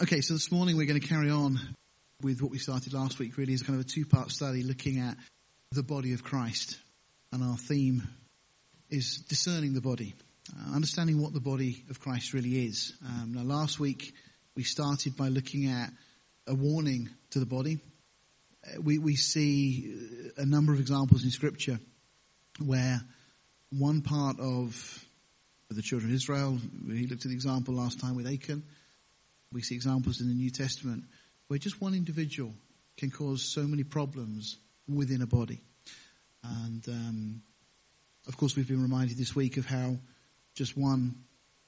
Okay, so this morning we're going to carry on with what we started last week, really, as kind of a two part study looking at the body of Christ. And our theme is discerning the body, uh, understanding what the body of Christ really is. Um, now, last week we started by looking at a warning to the body. Uh, we, we see a number of examples in Scripture where one part of the children of Israel, we looked at the example last time with Achan, we see examples in the New Testament where just one individual can cause so many problems within a body. And um, of course, we've been reminded this week of how just one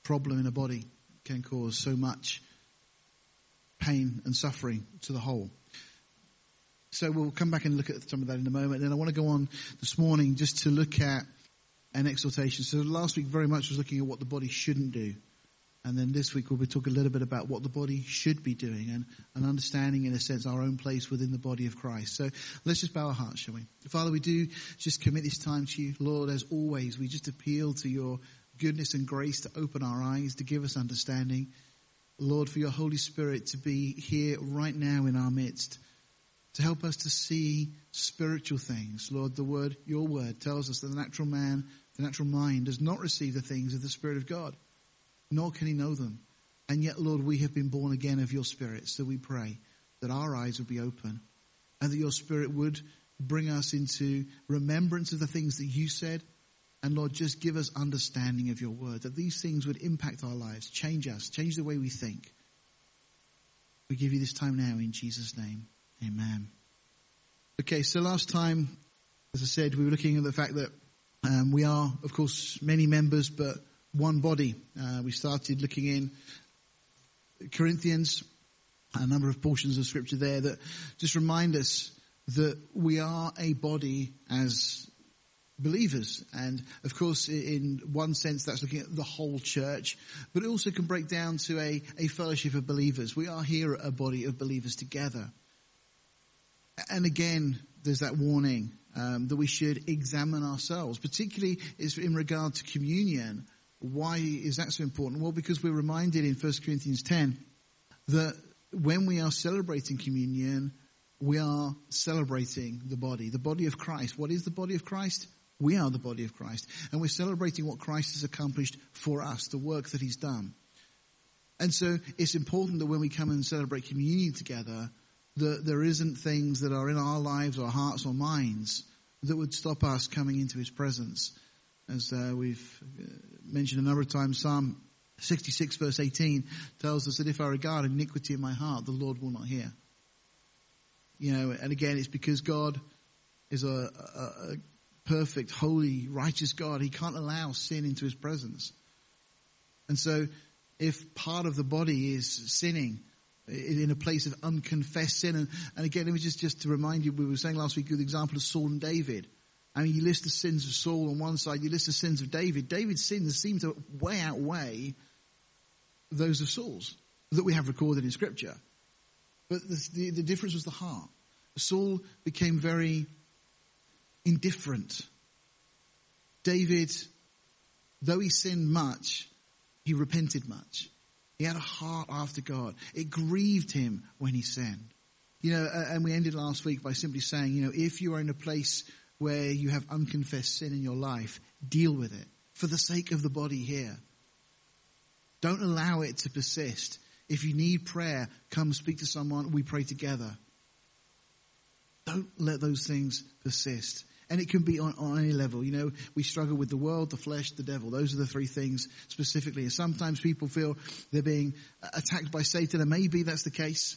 problem in a body can cause so much pain and suffering to the whole. So we'll come back and look at some of that in a moment. And I want to go on this morning just to look at an exhortation. So last week very much was looking at what the body shouldn't do. And then this week we'll be talking a little bit about what the body should be doing and, and understanding, in a sense, our own place within the body of Christ. So let's just bow our hearts, shall we? Father, we do just commit this time to you. Lord, as always, we just appeal to your goodness and grace to open our eyes, to give us understanding. Lord, for your Holy Spirit to be here right now in our midst, to help us to see spiritual things. Lord, the word, your word tells us that the natural man, the natural mind does not receive the things of the Spirit of God nor can he know them. And yet, Lord, we have been born again of your Spirit. So we pray that our eyes would be open and that your Spirit would bring us into remembrance of the things that you said. And Lord, just give us understanding of your word, that these things would impact our lives, change us, change the way we think. We give you this time now in Jesus' name. Amen. Okay, so last time, as I said, we were looking at the fact that um, we are, of course, many members, but one body. Uh, we started looking in Corinthians, a number of portions of scripture there that just remind us that we are a body as believers. And of course, in one sense, that's looking at the whole church, but it also can break down to a, a fellowship of believers. We are here a body of believers together. And again, there's that warning um, that we should examine ourselves, particularly in regard to communion. Why is that so important? Well, because we're reminded in 1 Corinthians 10 that when we are celebrating communion, we are celebrating the body, the body of Christ. What is the body of Christ? We are the body of Christ. And we're celebrating what Christ has accomplished for us, the work that he's done. And so it's important that when we come and celebrate communion together, that there isn't things that are in our lives or hearts or minds that would stop us coming into his presence. As uh, we've uh, mentioned a number of times, Psalm 66 verse 18 tells us that if I regard iniquity in my heart, the Lord will not hear. You know, and again, it's because God is a, a, a perfect, holy, righteous God. He can't allow sin into his presence. And so, if part of the body is sinning in a place of unconfessed sin, and, and again, let me just, just to remind you, we were saying last week the example of Saul and David. I mean, you list the sins of Saul on one side, you list the sins of David. David's sins seem to way outweigh those of Saul's that we have recorded in Scripture. But the, the, the difference was the heart. Saul became very indifferent. David, though he sinned much, he repented much. He had a heart after God. It grieved him when he sinned. You know, and we ended last week by simply saying, you know, if you are in a place where you have unconfessed sin in your life, deal with it for the sake of the body here. Don't allow it to persist. If you need prayer, come speak to someone. We pray together. Don't let those things persist. And it can be on, on any level. You know, we struggle with the world, the flesh, the devil. Those are the three things specifically. And sometimes people feel they're being attacked by Satan, and maybe that's the case.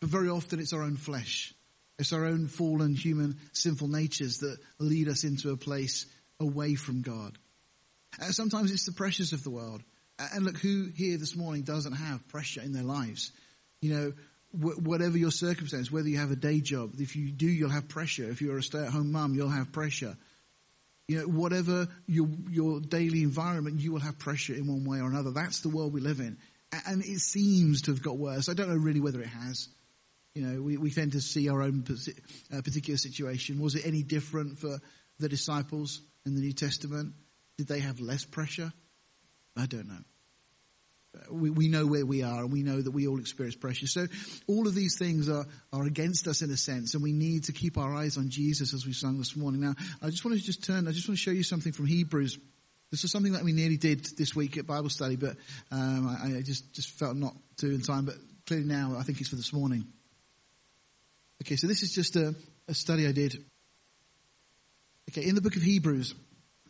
But very often it's our own flesh it's our own fallen human sinful natures that lead us into a place away from God. And sometimes it's the pressures of the world. Uh, and look, who here this morning doesn't have pressure in their lives? You know, whatever your circumstance, whether you have a day job, if you do, you'll have pressure. If you're a stay-at-home mum, you'll have pressure. You know, whatever your, your daily environment, you will have pressure in one way or another. That's the world we live in. And it seems to have got worse. I don't know really whether it has. You know, we, we tend to see our own uh, particular situation. Was it any different for the disciples in the New Testament? Did they have less pressure? I don't know. we, we know where we are and we know that we all experience pressure. So all of these things are, are against us in a sense and we need to keep our eyes on Jesus as we sung this morning. Now, I just want to just turn, I just want to show you something from Hebrews. This is something that we nearly did this week at Bible study, but um, I, I just, just felt not to in time, but clearly now I think it's for this morning. Okay, so this is just a, a study I did. Okay, in the book of Hebrews,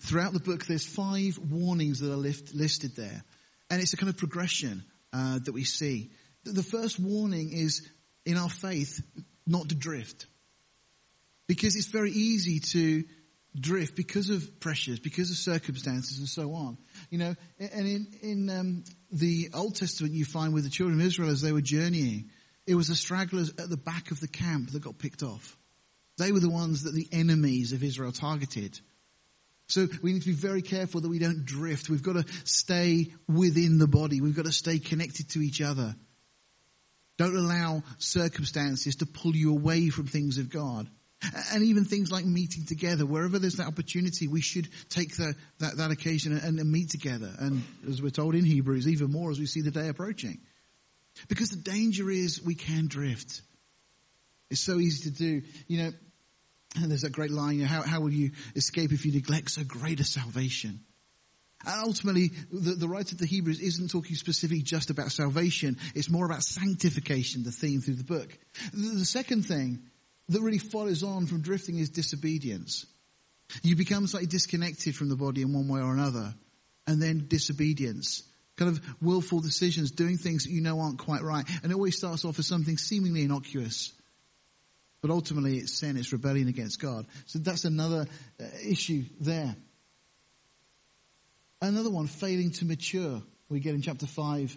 throughout the book, there's five warnings that are lift, listed there. And it's a kind of progression uh, that we see. The first warning is in our faith not to drift. Because it's very easy to drift because of pressures, because of circumstances and so on. You know, and in, in um, the Old Testament you find with the children of Israel as they were journeying, it was the stragglers at the back of the camp that got picked off. They were the ones that the enemies of Israel targeted. So we need to be very careful that we don't drift. We've got to stay within the body. We've got to stay connected to each other. Don't allow circumstances to pull you away from things of God. And even things like meeting together, wherever there's that opportunity, we should take the, that, that occasion and, and meet together. And as we're told in Hebrews, even more as we see the day approaching. Because the danger is we can drift. It's so easy to do. You know, there's that great line, how, how will you escape if you neglect so great a salvation? And ultimately, the, the writer of the Hebrews isn't talking specifically just about salvation. It's more about sanctification, the theme through the book. The, the second thing that really follows on from drifting is disobedience. You become slightly disconnected from the body in one way or another. And then disobedience. Kind of willful decisions, doing things that you know aren't quite right. And it always starts off as something seemingly innocuous. But ultimately it's sin, it's rebellion against God. So that's another uh, issue there. Another one, failing to mature. We get in chapter 5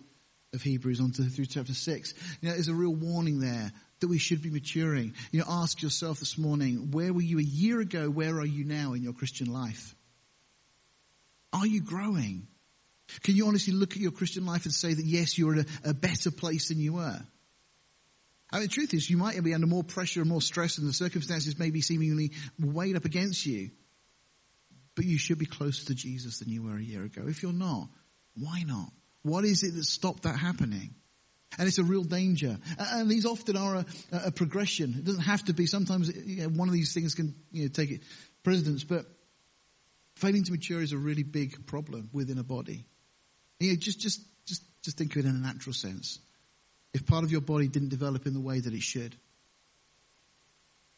of Hebrews on to, through chapter 6. You know, there's a real warning there that we should be maturing. You know, ask yourself this morning, where were you a year ago? Where are you now in your Christian life? Are you growing? Can you honestly look at your Christian life and say that yes, you're in a, a better place than you were? I mean, the truth is, you might be under more pressure and more stress, and the circumstances may be seemingly weighed up against you. But you should be closer to Jesus than you were a year ago. If you're not, why not? What is it that stopped that happening? And it's a real danger. And these often are a, a progression. It doesn't have to be. Sometimes you know, one of these things can you know, take it precedence, but failing to mature is a really big problem within a body. You know, just, just, just, just think of it in a natural sense if part of your body didn't develop in the way that it should.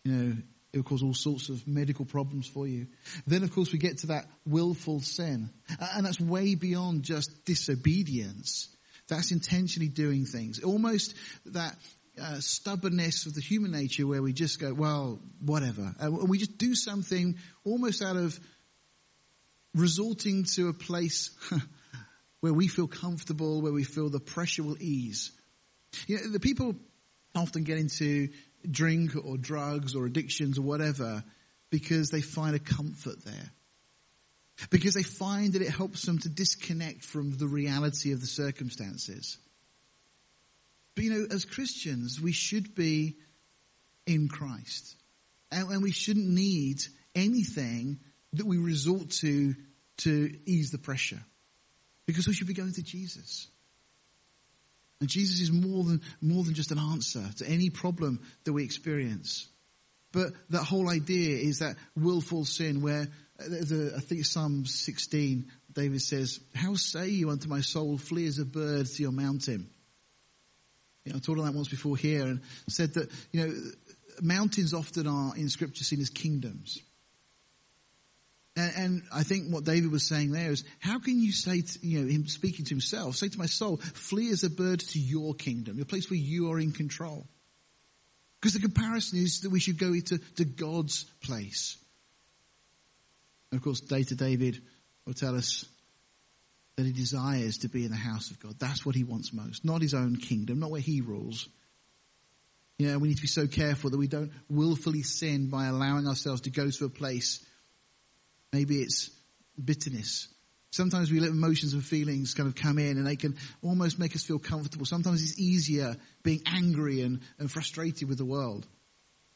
You know, it will cause all sorts of medical problems for you. Then, of course, we get to that willful sin. And that's way beyond just disobedience. That's intentionally doing things. Almost that uh, stubbornness of the human nature where we just go, well, whatever. And we just do something almost out of resorting to a place where we feel comfortable, where we feel the pressure will ease. You know, the people often get into drink or drugs or addictions or whatever because they find a comfort there. Because they find that it helps them to disconnect from the reality of the circumstances. But you know, as Christians, we should be in Christ. And, and we shouldn't need anything that we resort to to ease the pressure. Because we should be going to Jesus. And Jesus is more than, more than just an answer to any problem that we experience. But that whole idea is that willful sin where uh, the, I think Psalm 16, David says, how say you unto my soul, flee as a bird to your mountain? You know, I talked on that once before here and said that, you know, mountains often are in scripture seen as kingdoms. And, and, I think what David was saying there is, how can you say, to, you know, him speaking to himself, say to my soul, flee as a bird to your kingdom, your place where you are in control. Because the comparison is that we should go to, to God's place. And of course, Data David will tell us that he desires to be in the house of God. That's what he wants most. Not his own kingdom, not where he rules. You know, we need to be so careful that we don't willfully sin by allowing ourselves to go to a place Maybe it's bitterness. Sometimes we let emotions and feelings kind of come in and they can almost make us feel comfortable. Sometimes it's easier being angry and, and frustrated with the world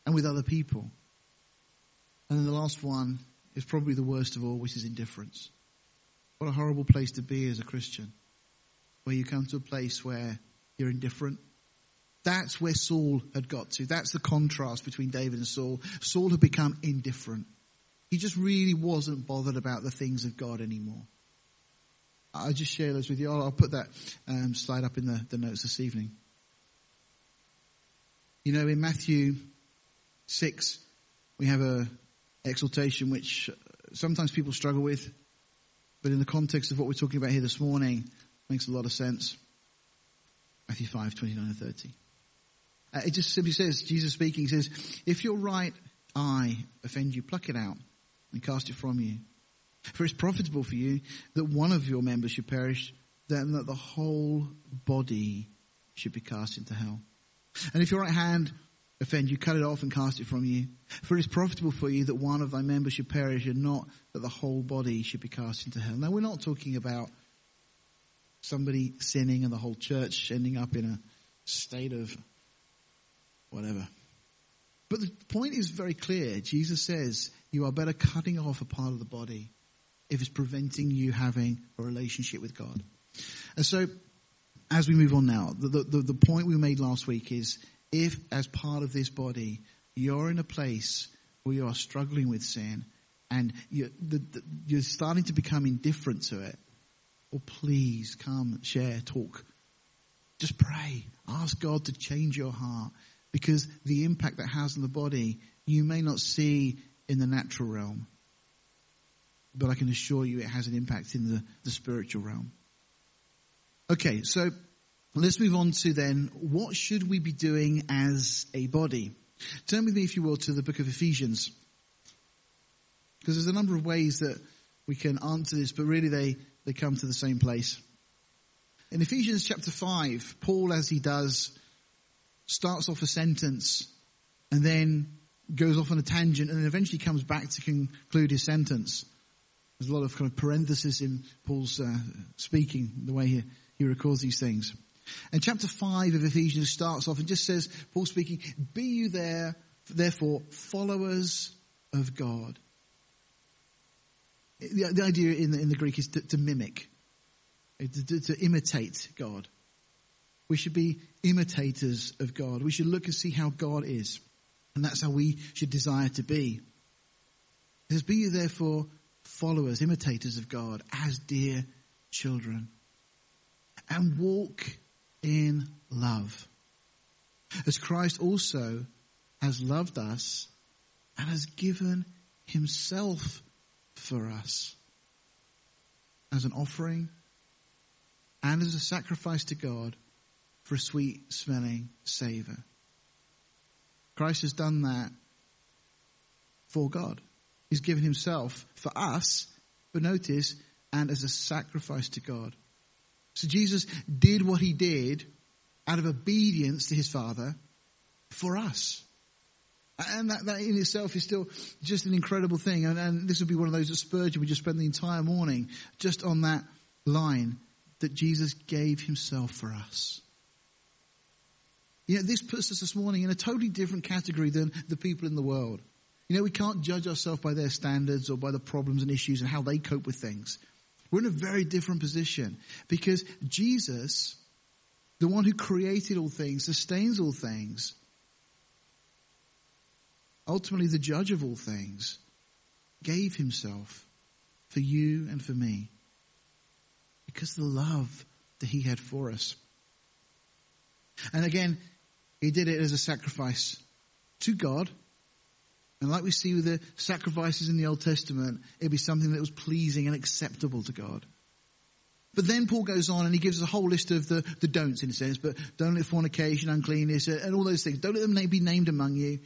and with other people. And then the last one is probably the worst of all, which is indifference. What a horrible place to be as a Christian. where you come to a place where you're indifferent. That's where Saul had got to. That's the contrast between David and Saul. Saul had become indifferent. He just really wasn't bothered about the things of God anymore. I'll just share those with you. I'll, I'll put that um, slide up in the, the notes this evening. You know, in Matthew 6, we have a exaltation which sometimes people struggle with, but in the context of what we're talking about here this morning, makes a lot of sense. Matthew 5, 29 and 30. Uh, it just simply says, Jesus speaking says, if your right eye offend you, pluck it out and cast it from you. For it's profitable for you that one of your members should perish, than that the whole body should be cast into hell. And if your right hand offend you, cut it off and cast it from you. For it is profitable for you that one of thy members should perish and not that the whole body should be cast into hell. Now we're not talking about somebody sinning and the whole church ending up in a state of whatever. But the point is very clear. Jesus says you are better cutting off a part of the body if it's preventing you having a relationship with God. And so, as we move on now, the, the, the point we made last week is if, as part of this body, you're in a place where you are struggling with sin and you're, the, the, you're starting to become indifferent to it, well, please come, share, talk. Just pray. Ask God to change your heart because the impact that has on the body, you may not see in the natural realm. But I can assure you it has an impact in the, the spiritual realm. Okay, so let's move on to then, what should we be doing as a body? Turn with me, if you will, to the book of Ephesians. Because there's a number of ways that we can answer this, but really they, they come to the same place. In Ephesians chapter 5, Paul, as he does, starts off a sentence and then goes off on a tangent and then eventually comes back to conclude his sentence. There's a lot of kind of parenthesis in Paul's uh, speaking, the way he, he records these things. And chapter 5 of Ephesians starts off and just says, Paul speaking, be you there, therefore, followers of God. The, the idea in the, in the Greek is to, to mimic, to, to imitate God. We should be imitators of God. We should look and see how God is. And that's how we should desire to be. It says, Be you therefore followers, imitators of God, as dear children. And walk in love. As Christ also has loved us and has given himself for us as an offering and as a sacrifice to God for a sweet smelling savor. Christ has done that for God. He's given himself for us, but notice, and as a sacrifice to God. So Jesus did what he did out of obedience to his Father for us. And that, that in itself is still just an incredible thing. And, and this would be one of those that Spurgeon would just spend the entire morning just on that line that Jesus gave himself for us. You know, this puts us this morning in a totally different category than the people in the world. You know, we can't judge ourselves by their standards or by the problems and issues and how they cope with things. We're in a very different position because Jesus, the one who created all things, sustains all things, ultimately the judge of all things, gave himself for you and for me because of the love that he had for us. And again, he did it as a sacrifice to God and like we see with the sacrifices in the Old Testament, it'd be something that was pleasing and acceptable to God. But then Paul goes on and he gives us a whole list of the, the don'ts in a sense, but don't let fornication, uncleanness, and all those things. Don't let them be named among you.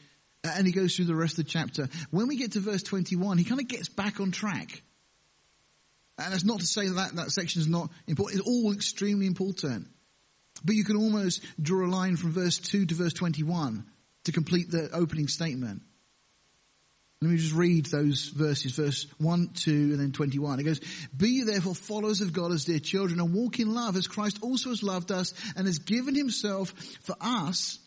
And he goes through the rest of the chapter. When we get to verse 21, he kind of gets back on track. And that's not to say that that section is not important. It's all extremely important. But you can almost draw a line from verse 2 to verse 21 to complete the opening statement. Let me just read those verses, verse 1, 2, and then 21. It goes, Be you therefore followers of God as dear children and walk in love as Christ also has loved us and has given himself for us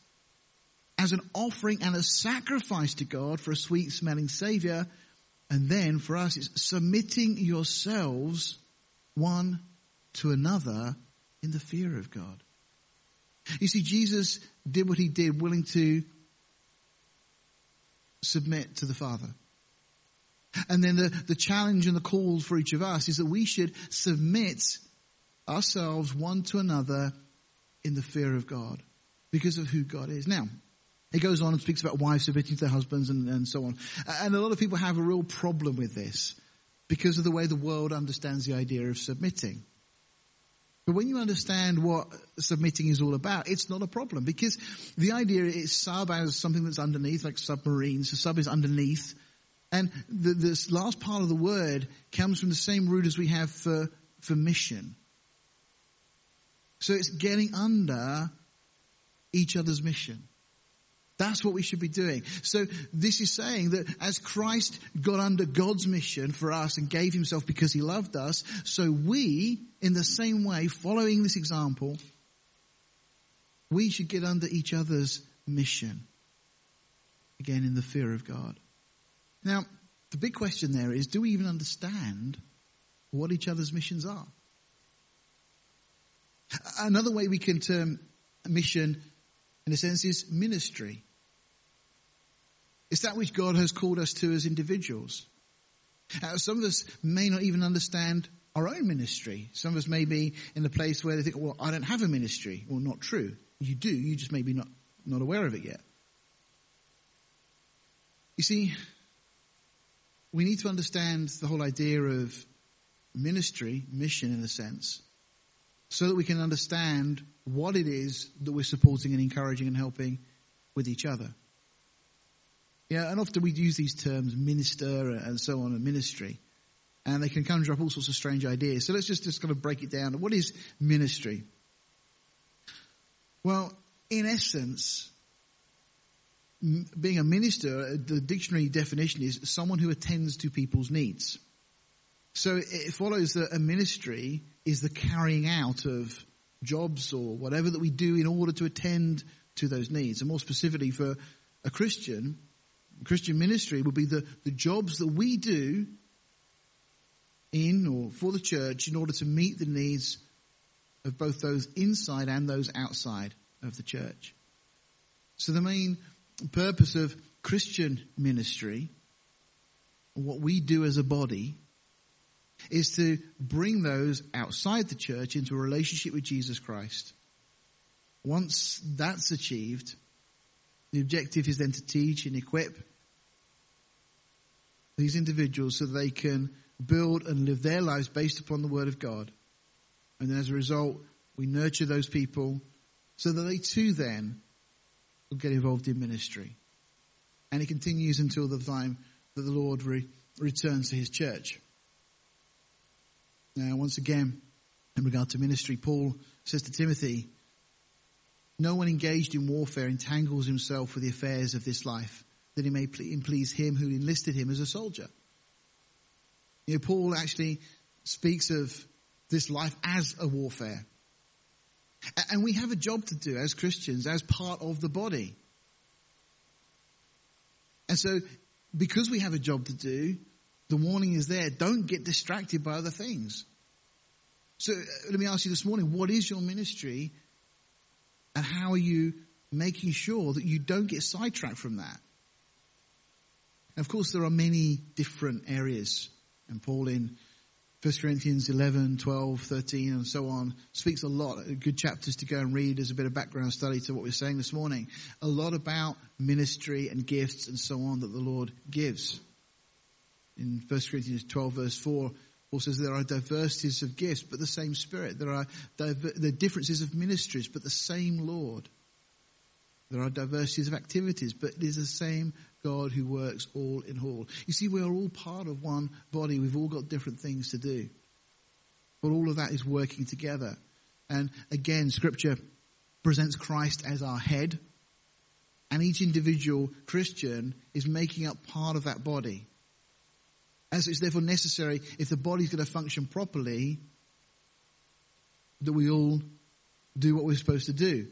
as an offering and a sacrifice to God for a sweet smelling savior. And then for us, it's submitting yourselves one to another in the fear of God. You see, Jesus did what he did, willing to submit to the Father. And then the, the challenge and the call for each of us is that we should submit ourselves one to another in the fear of God because of who God is. Now, it goes on and speaks about wives submitting to their husbands and, and so on. And a lot of people have a real problem with this because of the way the world understands the idea of submitting. But when you understand what submitting is all about, it's not a problem because the idea is sub as something that's underneath, like submarines. So sub is underneath. And the, this last part of the word comes from the same root as we have for, for mission. So it's getting under each other's mission. That's what we should be doing. So this is saying that as Christ got under God's mission for us and gave himself because he loved us, so we, in the same way, following this example, we should get under each other's mission. Again, in the fear of God. Now, the big question there is, do we even understand what each other's missions are? Another way we can term mission, in a sense, is ministry. It's that which God has called us to as individuals. Uh, some of us may not even understand our own ministry. Some of us may be in the place where they think, well, I don't have a ministry. Well, not true. You do. You just may be not, not aware of it yet. You see, we need to understand the whole idea of ministry, mission in a sense, so that we can understand what it is that we're supporting and encouraging and helping with each other. Yeah, and often we use these terms, minister and so on, and ministry. And they can conjure up all sorts of strange ideas. So let's just, just kind of break it down. What is ministry? Well, in essence, being a minister, the dictionary definition is someone who attends to people's needs. So it follows that a ministry is the carrying out of jobs or whatever that we do in order to attend to those needs. And more specifically for a Christian, Christian ministry will be the, the jobs that we do in or for the church in order to meet the needs of both those inside and those outside of the church. So the main purpose of Christian ministry, what we do as a body, is to bring those outside the church into a relationship with Jesus Christ. Once that's achieved, the objective is then to teach and equip these individuals so they can build and live their lives based upon the Word of God. And as a result, we nurture those people so that they too then will get involved in ministry. And it continues until the time that the Lord re- returns to his church. Now, once again, in regard to ministry, Paul says to Timothy, no one engaged in warfare entangles himself with the affairs of this life that he may please him who enlisted him as a soldier. You know, Paul actually speaks of this life as a warfare. And we have a job to do as Christians, as part of the body. And so, because we have a job to do, the warning is there. Don't get distracted by other things. So, uh, let me ask you this morning what is your ministry? And how are you making sure that you don't get sidetracked from that? Of course, there are many different areas. And Paul in 1 Corinthians 11, 12, 13, and so on speaks a lot. Good chapters to go and read as a bit of background study to what we're saying this morning. A lot about ministry and gifts and so on that the Lord gives. In 1 Corinthians 12, verse 4, Paul says there are diversities of gifts, but the same Spirit. There are the differences of ministries, but the same Lord. There are diversities of activities, but it is the same God who works all in all. You see, we are all part of one body. We've all got different things to do. But all of that is working together. And again, scripture presents Christ as our head. And each individual Christian is making up part of that body. So it's therefore necessary, if the body's going to function properly, that we all do what we're supposed to do.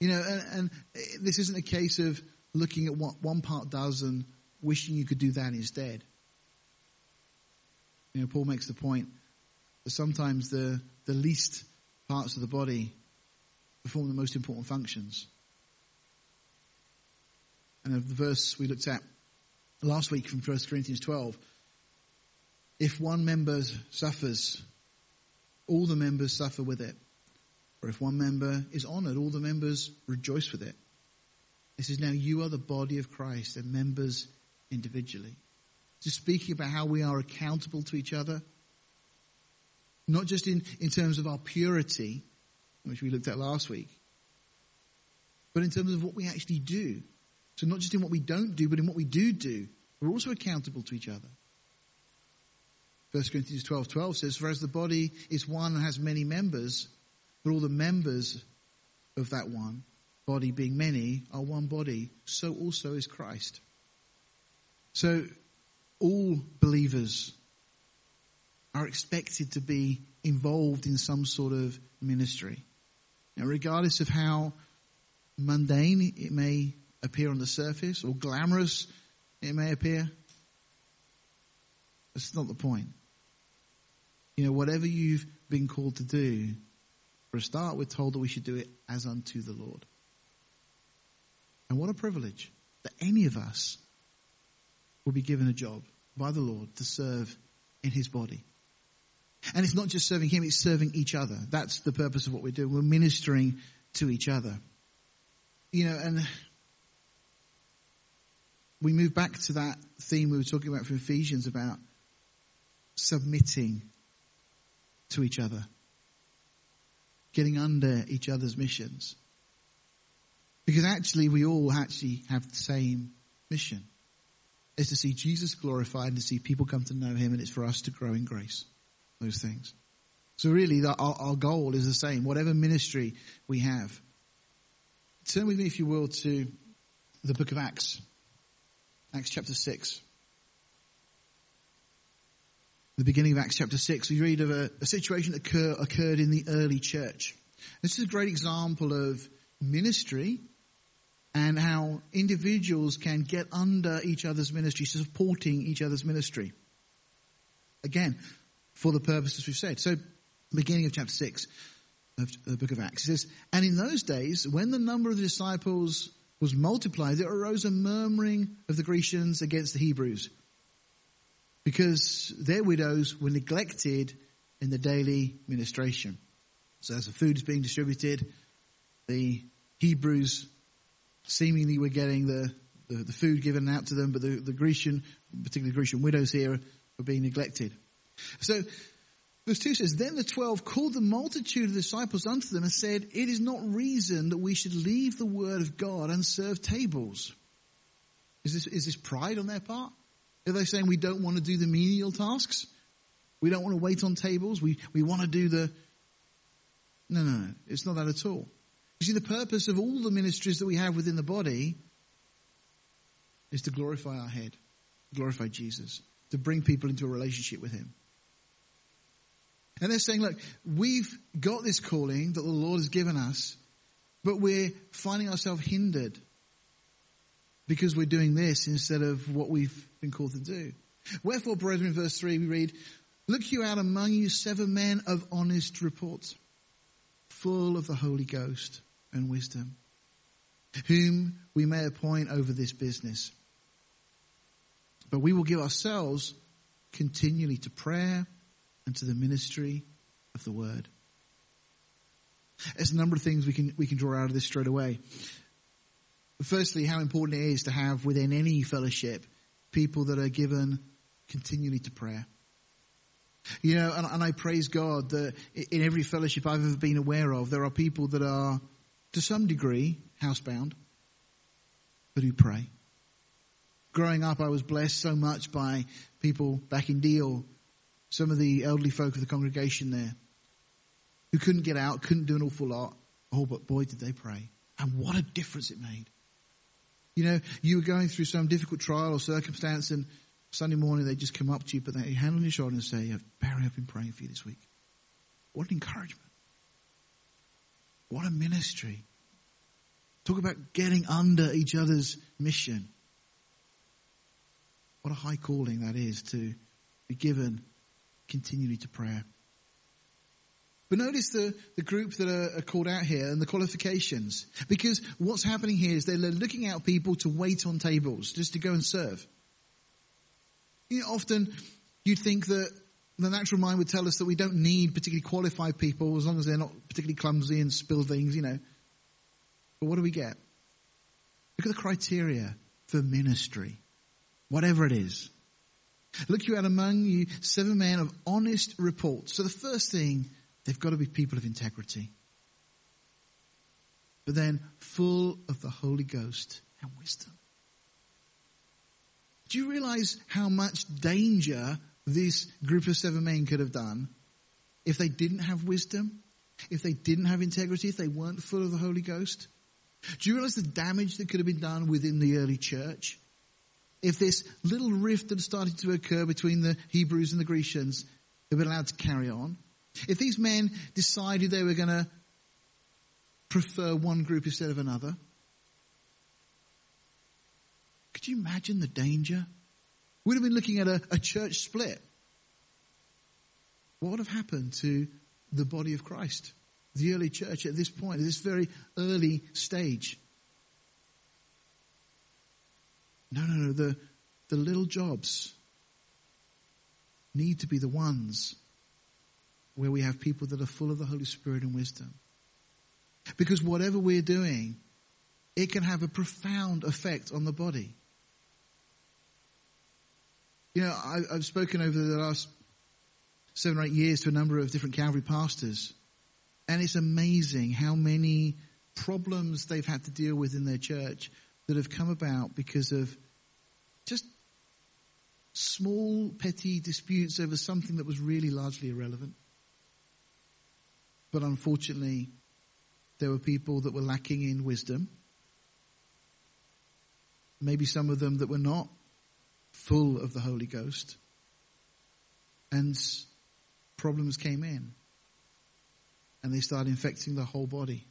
You know, and, and eh, this isn't a case of looking at what one part does and wishing you could do that instead. You know, Paul makes the point that sometimes the, the least parts of the body perform the most important functions. And the verse we looked at last week from 1 Corinthians 12, if one member suffers, all the members suffer with it. Or if one member is honored, all the members rejoice with it. This is now you are the body of Christ and members individually. Just speaking about how we are accountable to each other, not just in, in terms of our purity, which we looked at last week, but in terms of what we actually do. So not just in what we don't do, but in what we do do. We're also accountable to each other. 1 Corinthians 12, 12 says, For as the body is one and has many members, but all the members of that one body being many are one body, so also is Christ. So all believers are expected to be involved in some sort of ministry. Now, regardless of how mundane it may appear on the surface or glamorous it may appear, that's not the point. You know, whatever you've been called to do, for a start, we're told that we should do it as unto the Lord. And what a privilege that any of us will be given a job by the Lord to serve in his body. And it's not just serving him, it's serving each other. That's the purpose of what we're doing. We're ministering to each other. You know, and we move back to that theme we were talking about from Ephesians about submitting to each other, getting under each other's missions. Because actually, we all actually have the same mission. Is to see Jesus glorified and to see people come to know him, and it's for us to grow in grace. Those things. So really, our, our goal is the same, whatever ministry we have. Turn with me, if you will, to the book of Acts. Acts chapter 6. The beginning of Acts chapter 6, we read of a, a situation that occur, occurred in the early church. This is a great example of ministry and how individuals can get under each other's ministry, supporting each other's ministry. Again, for the purposes we've said. So, beginning of chapter 6 of the book of Acts, it says, And in those days, when the number of the disciples was multiplied, there arose a murmuring of the Grecians against the Hebrews, because their widows were neglected in the daily ministration. So as the food is being distributed, the Hebrews seemingly were getting the, the, the, food given out to them, but the, the Grecian, particularly Grecian widows here, were being neglected. So, verse 2 says, Then the twelve called the multitude of disciples unto them and said, It is not reason that we should leave the word of God and serve tables. Is this, is this pride on their part? Are they saying we don't want to do the menial tasks? We don't want to wait on tables? We, we want to do the. No, no, no. It's not that at all. You see, the purpose of all the ministries that we have within the body is to glorify our head, glorify Jesus, to bring people into a relationship with Him. And they're saying, look, we've got this calling that the Lord has given us, but we're finding ourselves hindered because we're doing this instead of what we've been called to do. Wherefore, brethren, verse 3, we read, Look you out among you seven men of honest report, full of the Holy Ghost and wisdom, whom we may appoint over this business. But we will give ourselves continually to prayer and to the ministry of the word. There's a number of things we can, we can draw out of this straight away. Firstly, how important it is to have within any fellowship people that are given continually to prayer. You know, and, and I praise God that in every fellowship I've ever been aware of, there are people that are to some degree, housebound, but who pray. Growing up, I was blessed so much by people back in Deal, some of the elderly folk of the congregation there, who couldn't get out, couldn't do an awful lot. Oh, but boy, did they pray. And what a difference it made. You know, you were going through some difficult trial or circumstance, and Sunday morning they just come up to you, put their hand on your shoulder and say, Barry, I've been praying for you this week. What an encouragement. What a ministry. Talk about getting under each other's mission. What a high calling that is to be given continually to prayer. But notice the, the group that are, are called out here and the qualifications. Because what's happening here is they're looking out people to wait on tables, just to go and serve. You know, often you'd think that the natural mind would tell us that we don't need particularly qualified people as long as they're not particularly clumsy and spill things, you know. But what do we get? Look at the criteria for ministry, whatever it is. Look you out among you seven men of honest report. So the first thing, they've got to be people of integrity. But then full of the Holy Ghost and wisdom. Do you realize how much danger this group of seven men could have done if they didn't have wisdom, if they didn't have integrity, if they weren't full of the Holy Ghost? Do you realize the damage that could have been done within the early church? If this little rift that started to occur between the Hebrews and the Grecians had been allowed to carry on, if these men decided they were going to prefer one group instead of another, could you imagine the danger? We'd have been looking at a, a church split. What would have happened to the body of Christ? the early church at this point, at this very early stage. No, no, no. The, the little jobs need to be the ones where we have people that are full of the Holy Spirit and wisdom. Because whatever we're doing, it can have a profound effect on the body. You know, I, have spoken over the last seven or eight years to a number of different Calvary pastors. And it's amazing how many problems they've had to deal with in their church that have come about because of just small, petty disputes over something that was really largely irrelevant. But unfortunately, there were people that were lacking in wisdom. Maybe some of them that were not full of the Holy Ghost. And problems came in and they started infecting the whole body.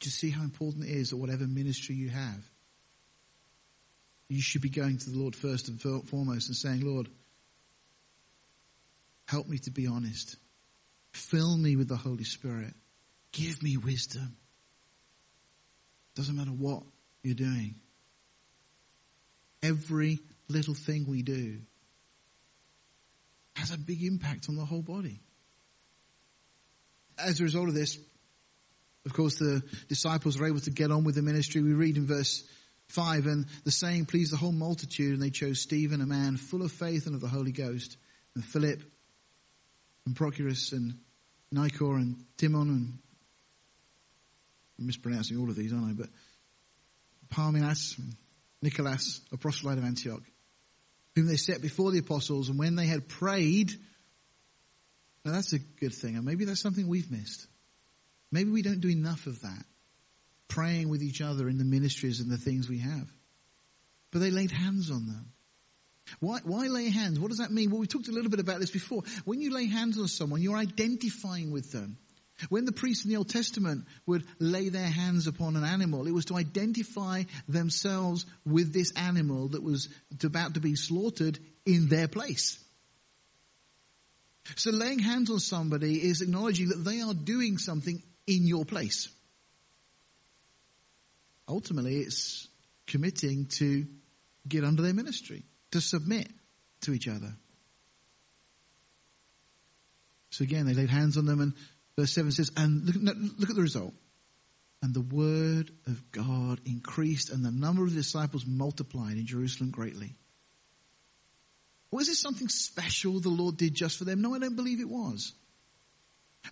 Do you see how important it is that whatever ministry you have, you should be going to the Lord first and foremost and saying, Lord, help me to be honest. Fill me with the Holy Spirit. Give me wisdom. Doesn't matter what you're doing. Every little thing we do has a big impact on the whole body as a result of this, of course, the disciples are able to get on with the ministry. We read in verse 5, and the saying pleased the whole multitude, and they chose Stephen, a man full of faith and of the Holy Ghost, and Philip, and Prochorus, and Nicanor, and Timon, and I'm mispronouncing all of these, aren't I? But Parmenas, Nicholas, a proselyte of Antioch, whom they set before the apostles, and when they had prayed, now that's a good thing. And maybe that's something we've missed. Maybe we don't do enough of that. Praying with each other in the ministries and the things we have. But they laid hands on them. Why, why lay hands? What does that mean? Well, we talked a little bit about this before. When you lay hands on someone, you're identifying with them. When the priests in the Old Testament would lay their hands upon an animal, it was to identify themselves with this animal that was about to be slaughtered in their place. So laying hands on somebody is acknowledging that they are doing something in your place. Ultimately, it's committing to get under their ministry, to submit to each other. So again, they laid hands on them and verse 7 says, and look, look at the result. And the word of God increased and the number of disciples multiplied in Jerusalem greatly. Was this something special the Lord did just for them? No, I don't believe it was.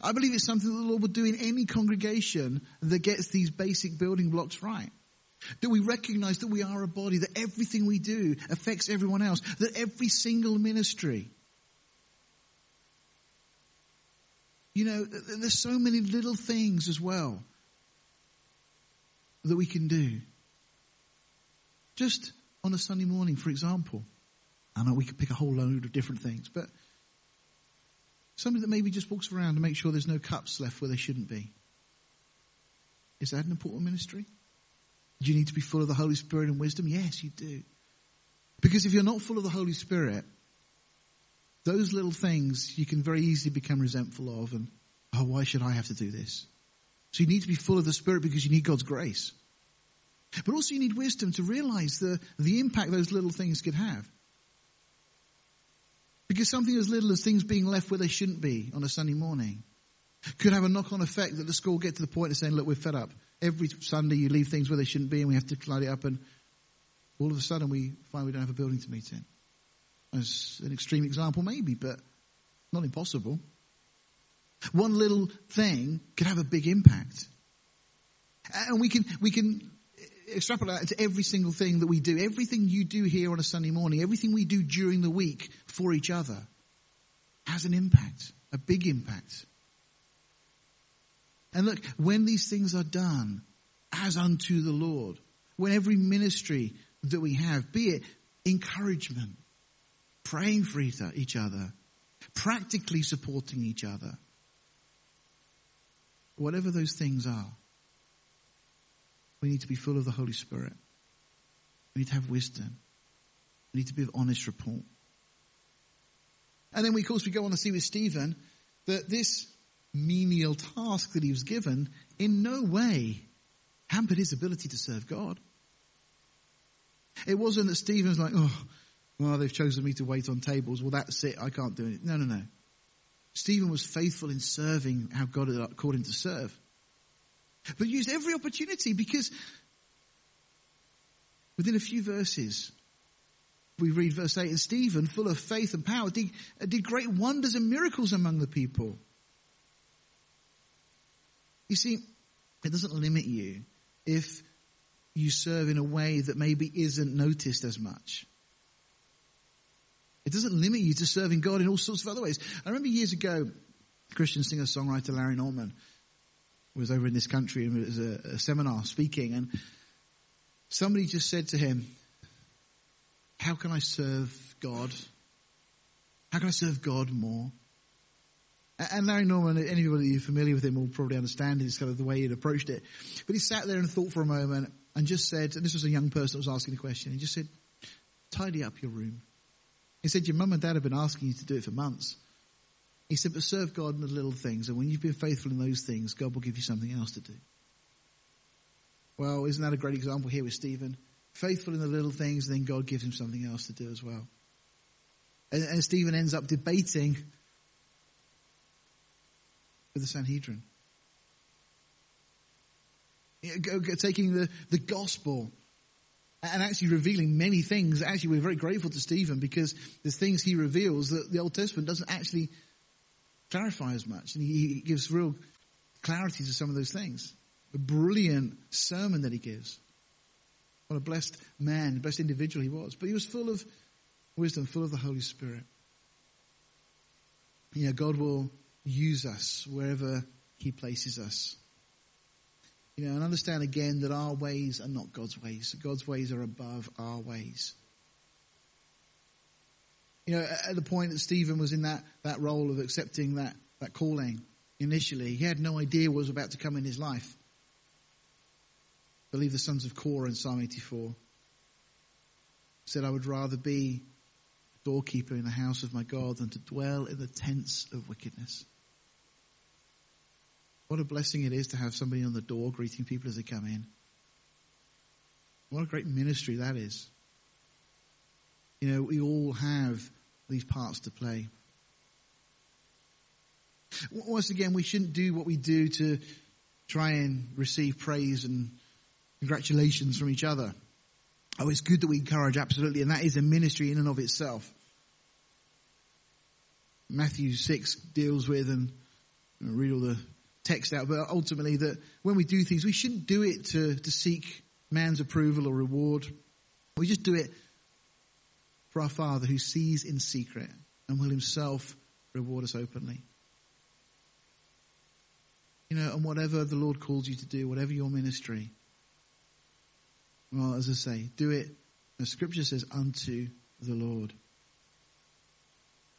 I believe it's something the Lord would do in any congregation that gets these basic building blocks right. That we recognize that we are a body, that everything we do affects everyone else, that every single ministry. You know, there's so many little things as well that we can do. Just on a Sunday morning, for example. I know we could pick a whole load of different things, but somebody that maybe just walks around to make sure there's no cups left where they shouldn't be. Is that an important ministry? Do you need to be full of the Holy Spirit and wisdom? Yes, you do. Because if you're not full of the Holy Spirit, those little things you can very easily become resentful of and, oh, why should I have to do this? So you need to be full of the Spirit because you need God's grace. But also you need wisdom to realize the, the impact those little things could have. Because something as little as things being left where they shouldn't be on a Sunday morning could have a knock-on effect that the school get to the point of saying, look, we're fed up. Every Sunday you leave things where they shouldn't be and we have to tidy up and all of a sudden we find we don't have a building to meet in. As an extreme example maybe, but not impossible. One little thing could have a big impact. And we can, we can extrapolate that to every single thing that we do. Everything you do here on a Sunday morning, everything we do during the week for each other has an impact, a big impact. And look, when these things are done as unto the Lord, when every ministry that we have, be it encouragement, praying for each other, practically supporting each other, whatever those things are, we need to be full of the Holy Spirit. We need to have wisdom. We need to be of honest report. And then, we, of course, we go on to see with Stephen that this menial task that he was given in no way hampered his ability to serve God. It wasn't that Stephen's like, oh, well, they've chosen me to wait on tables. Well, that's it. I can't do it. No, no, no. Stephen was faithful in serving how God had called him to serve. But used every opportunity because within a few verses, we read verse 8, and Stephen, full of faith and power, did, did great wonders and miracles among the people. You see, it doesn't limit you if you serve in a way that maybe isn't noticed as much. It doesn't limit you to serving God in all sorts of other ways. I remember years ago, Christian singer songwriter Larry Norman was over in this country and was a, a seminar speaking, and somebody just said to him, "How can I serve God? How can I serve God more?" And Larry Norman, anybody who's familiar with him will probably understand his kind of the way he'd approached it. But he sat there and thought for a moment and just said, and this was a young person that was asking the question, he just said, tidy up your room. He said, your mum and dad have been asking you to do it for months. He said, but serve God in the little things, and when you've been faithful in those things, God will give you something else to do. Well, isn't that a great example here with Stephen? Faithful in the little things, and then God gives him something else to do as well. And, and Stephen ends up debating the Sanhedrin. Taking the, the gospel and actually revealing many things. Actually, we're very grateful to Stephen because there's things he reveals that the Old Testament doesn't actually clarify as much. And he gives real clarity to some of those things. A brilliant sermon that he gives. What a blessed man, blessed individual he was. But he was full of wisdom, full of the Holy Spirit. You know, God will use us wherever he places us. You know, and understand again that our ways are not God's ways. God's ways are above our ways. You know, at the point that Stephen was in that, that role of accepting that, that calling initially, he had no idea what was about to come in his life. I believe the sons of Korah in Psalm 84 said, I would rather be doorkeeper in the house of my God than to dwell in the tents of wickedness. What a blessing it is to have somebody on the door greeting people as they come in. What a great ministry that is. You know, we all have these parts to play. Once again, we shouldn't do what we do to try and receive praise and congratulations from each other. Oh, it's good that we encourage, absolutely, and that is a ministry in and of itself. Matthew 6 deals with, and read all the text out, but ultimately that when we do things, we shouldn't do it to, to seek man's approval or reward. We just do it for our Father who sees in secret and will himself reward us openly. You know, and whatever the Lord calls you to do, whatever your ministry, well, as I say, do it, as scripture says, unto the Lord.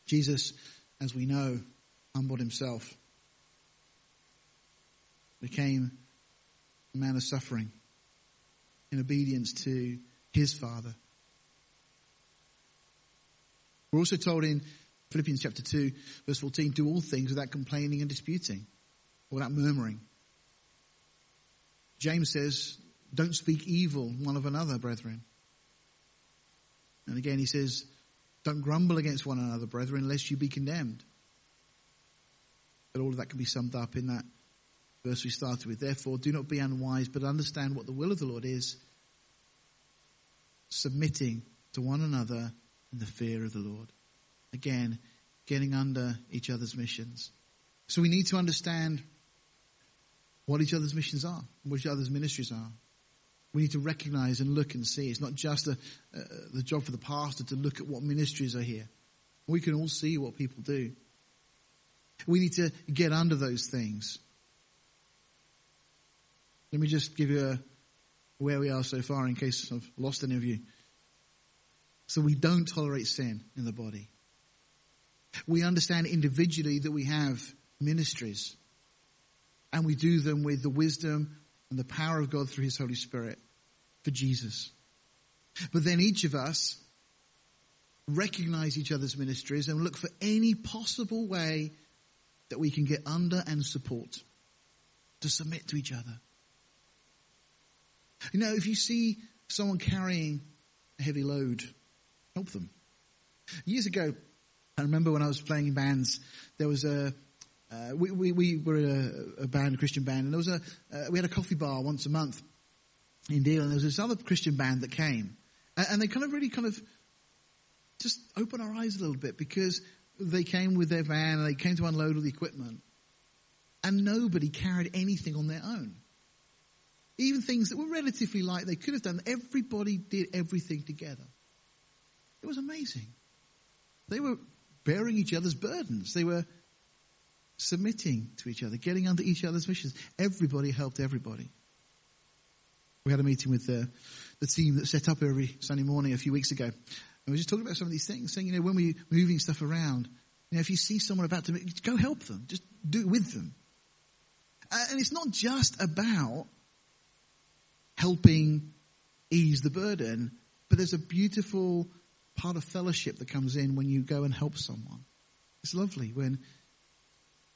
Jesus, as we know, humbled himself became a man of suffering in obedience to his Father. We're also told in Philippians chapter 2, verse 14, do all things without complaining and disputing, or without murmuring. James says, don't speak evil one of another, brethren. And again, he says, don't grumble against one another, brethren, lest you be condemned. But all of that can be summed up in that verse we started with. Therefore, do not be unwise, but understand what the will of the Lord is, submitting to one another in the fear of the Lord. Again, getting under each other's missions. So we need to understand what each other's missions are, what each other's ministries are. We need to recognize and look and see. It's not just a, uh, the job for the pastor to look at what ministries are here. We can all see what people do. We need to get under those things. Let me just give you a, where we are so far in case I've lost any of you. So we don't tolerate sin in the body. We understand individually that we have ministries and we do them with the wisdom and the power of God through His Holy Spirit for Jesus. But then each of us recognize each other's ministries and look for any possible way that we can get under and support to submit to each other. You know, if you see someone carrying a heavy load, help them. Years ago, I remember when I was playing in bands, there was a, uh, we, we, we, were a, a, band, a Christian band, and there was a, uh, we had a coffee bar once a month in Deal, and there was this other Christian band that came. And, and they kind of really kind of just opened our eyes a little bit because they came with their van and they came to unload all the equipment. And nobody carried anything on their own. Even things that were relatively light, they could have done. Everybody did everything together. It was amazing. They were bearing each other's burdens. They were submitting to each other, getting under each other's missions. Everybody helped everybody. We had a meeting with the, the team that set up every Sunday morning a few weeks ago. And we were just talking about some of these things, saying, you know, when we're moving stuff around, you know, if you see someone about to, go help them. Just do it with them. Uh, and it's not just about helping ease the burden, but there's a beautiful part of fellowship that comes in when you go and help someone. It's lovely when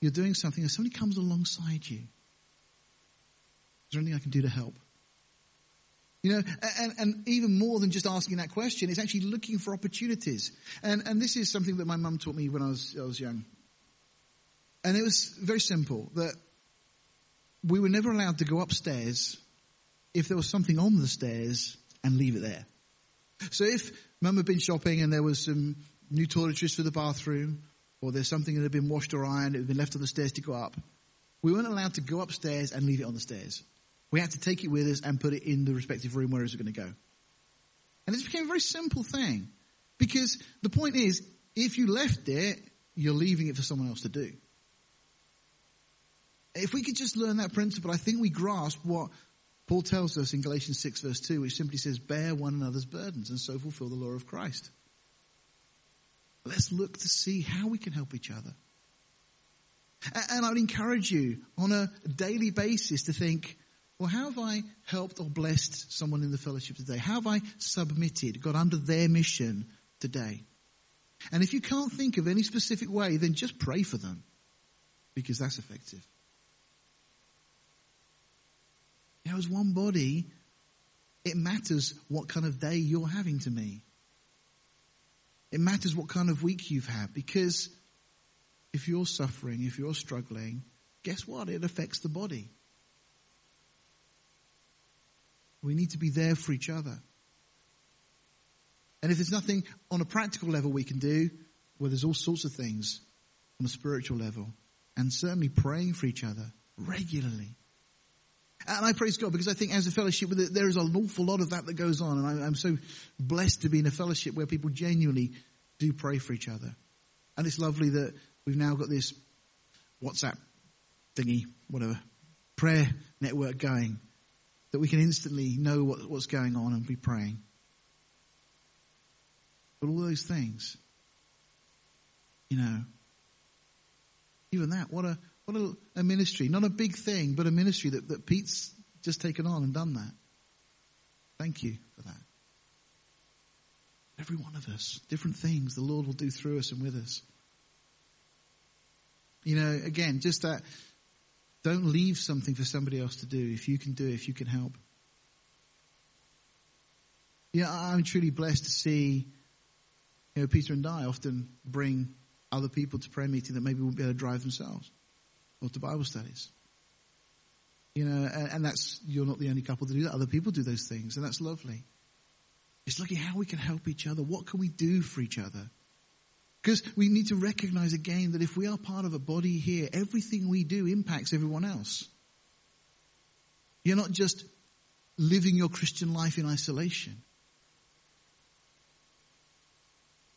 you're doing something and somebody comes alongside you. Is there anything I can do to help? You know, and, and even more than just asking that question, it's actually looking for opportunities. And, and this is something that my mum taught me when I was, I was young. And it was very simple that we were never allowed to go upstairs if there was something on the stairs and leave it there. So if mum had been shopping and there was some new toiletries for the bathroom, or there's something that had been washed or ironed, it had been left on the stairs to go up, we weren't allowed to go upstairs and leave it on the stairs. We had to take it with us and put it in the respective room where it was going to go. And it became a very simple thing. Because the point is, if you left it, you're leaving it for someone else to do. If we could just learn that principle, I think we grasp what Paul tells us in Galatians 6 verse 2, which simply says, bear one another's burdens and so fulfill the law of Christ. Let's look to see how we can help each other. And I would encourage you on a daily basis to think, well, how have I helped or blessed someone in the fellowship today? How have I submitted, got under their mission today? And if you can't think of any specific way, then just pray for them because that's effective. You know, as one body, it matters what kind of day you're having to me. It matters what kind of week you've had because if you're suffering, if you're struggling, guess what? It affects the body. We need to be there for each other. And if there's nothing on a practical level we can do, well, there's all sorts of things on a spiritual level. And certainly praying for each other regularly. And I praise God because I think as a fellowship, there is an awful lot of that that goes on. And I'm so blessed to be in a fellowship where people genuinely do pray for each other. And it's lovely that we've now got this WhatsApp thingy, whatever, prayer network going that we can instantly know what, what's going on and be praying. But all those things, you know, even that, what a what a, a, ministry. Not a big thing, but a ministry that, that Pete's just taken on and done that. Thank you for that. Every one of us, different things the Lord will do through us and with us. You know, again, just that don't leave something for somebody else to do. If you can do it, if you can help. Yeah, I'm truly blessed to see, you know, Peter and I often bring other people to prayer meeting that maybe won't be able to drive themselves or to Bible studies. You know, and, and that's, you're not the only couple to do that. Other people do those things, and that's lovely. It's looking how we can help each other. What can we do for each other? Because we need to recognize again that if we are part of a body here, everything we do impacts everyone else. You're not just living your Christian life in isolation.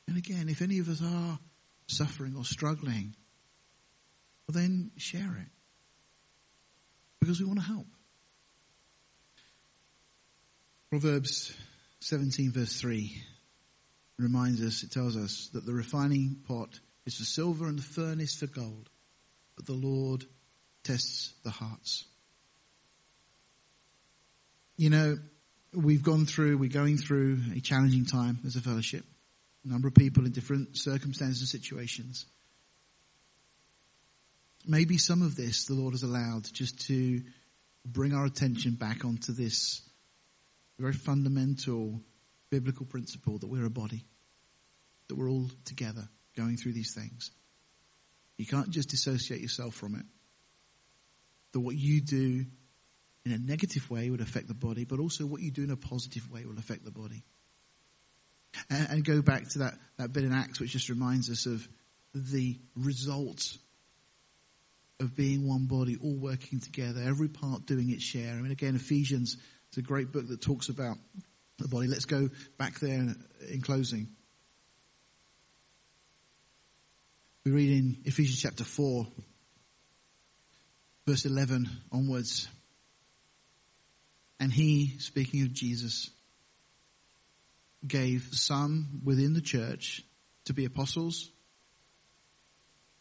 And again, if any of us are suffering or struggling, well then share it. Because we want to help. Proverbs 17 verse 3 reminds us, it tells us that the refining pot is for silver and the furnace for gold, but the Lord tests the hearts. You know, we've gone through, we're going through a challenging time as a fellowship. A number of people in different circumstances and situations. Maybe some of this the Lord has allowed just to bring our attention back onto this very fundamental biblical principle that we're a body, that we're all together going through these things. You can't just dissociate yourself from it. That what you do in a negative way would affect the body, but also what you do in a positive way will affect the body. And, and go back to that, that bit in Acts, which just reminds us of the result of being one body, all working together, every part doing its share. I mean, again, Ephesians is a great book that talks about the body. Let's go back there in closing. We read in Ephesians chapter 4, verse 11 onwards. And he, speaking of Jesus, gave some within the church to be apostles.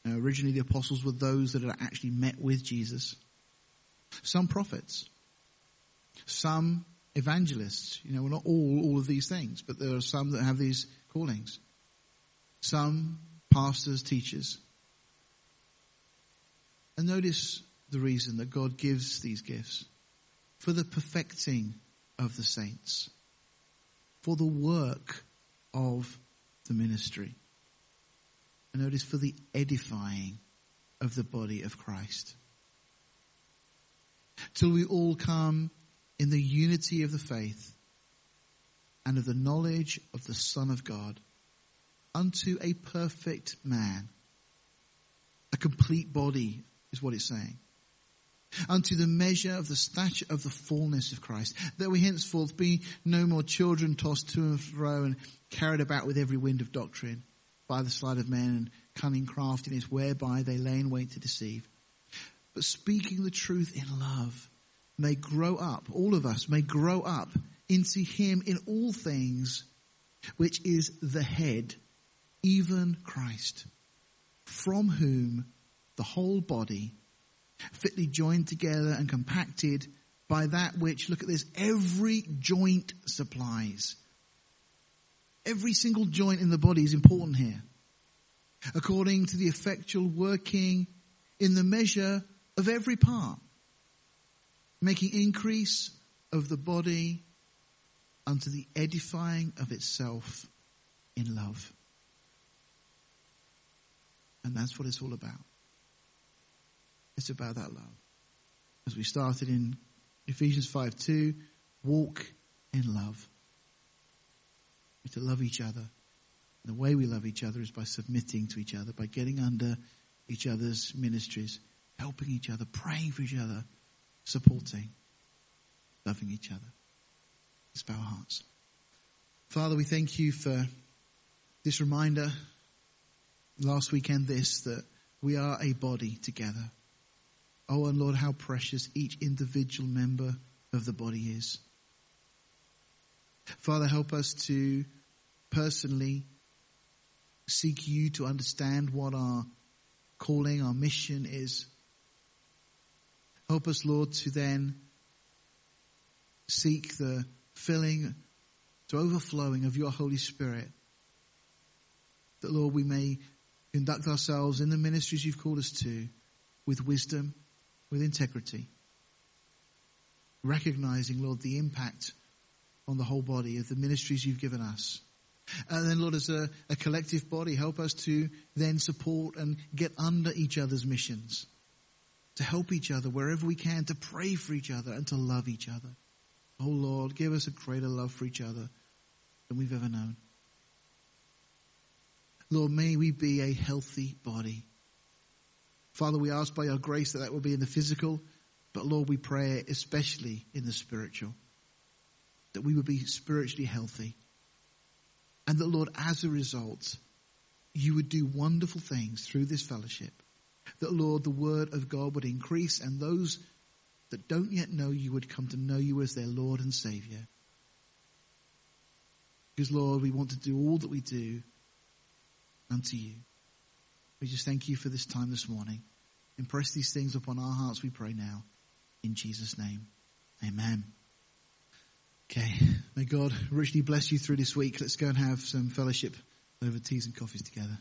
Now, originally, the apostles were those that had actually met with Jesus. Some prophets, some evangelists. You know, we're not all all of these things, but there are some that have these callings. Some pastors, teachers. And notice the reason that God gives these gifts for the perfecting of the saints, for the work of the ministry. And notice for the edifying of the body of Christ. Till we all come in the unity of the faith and of the knowledge of the Son of God unto a perfect man. A complete body is what it's saying. Unto the measure of the stature of the fullness of Christ, that we henceforth be no more children tossed to and fro and carried about with every wind of doctrine by the sleight of men and cunning craftiness whereby they lay in wait to deceive. But speaking the truth in love, may grow up, all of us may grow up into him in all things, which is the head, even Christ, from whom the whole body, fitly joined together and compacted by that which, look at this, every joint supplies. Every single joint in the body is important here. According to the effectual working in the measure of every part making increase of the body unto the edifying of itself in love. And that's what it's all about. It's about that love. As we started in Ephesians 5 2, walk in love. To love each other. And the way we love each other is by submitting to each other, by getting under each other's ministries, helping each other, praying for each other, supporting, loving each other. Let's bow our hearts. Father, we thank you for this reminder last weekend this that we are a body together. Oh, and Lord, how precious each individual member of the body is. Father, help us to personally seek you to understand what our calling, our mission is. Help us, Lord, to then seek the filling to overflowing of your Holy Spirit. That, Lord, we may conduct ourselves in the ministries you've called us to with wisdom, with integrity, recognizing, Lord, the impact on the whole body of the ministries you've given us. And then, Lord, as a, a, collective body, help us to then support and get under each other's missions, to help each other wherever we can, to pray for each other and to love each other. Oh, Lord, give us a greater love for each other than we've ever known. Lord, may we be a healthy body. Father, we ask by your grace that that will be in the physical, but Lord, we pray especially in the spiritual, that we would be spiritually healthy. And that, Lord, as a result, you would do wonderful things through this fellowship. That, Lord, the word of God would increase and those that don't yet know you would come to know you as their Lord and Savior. Because, Lord, we want to do all that we do unto you. We just thank you for this time this morning. Impress these things upon our hearts, we pray now. In Jesus' name. Amen. Okay. May God richly bless you through this week. Let's go and have some fellowship over teas and coffees together.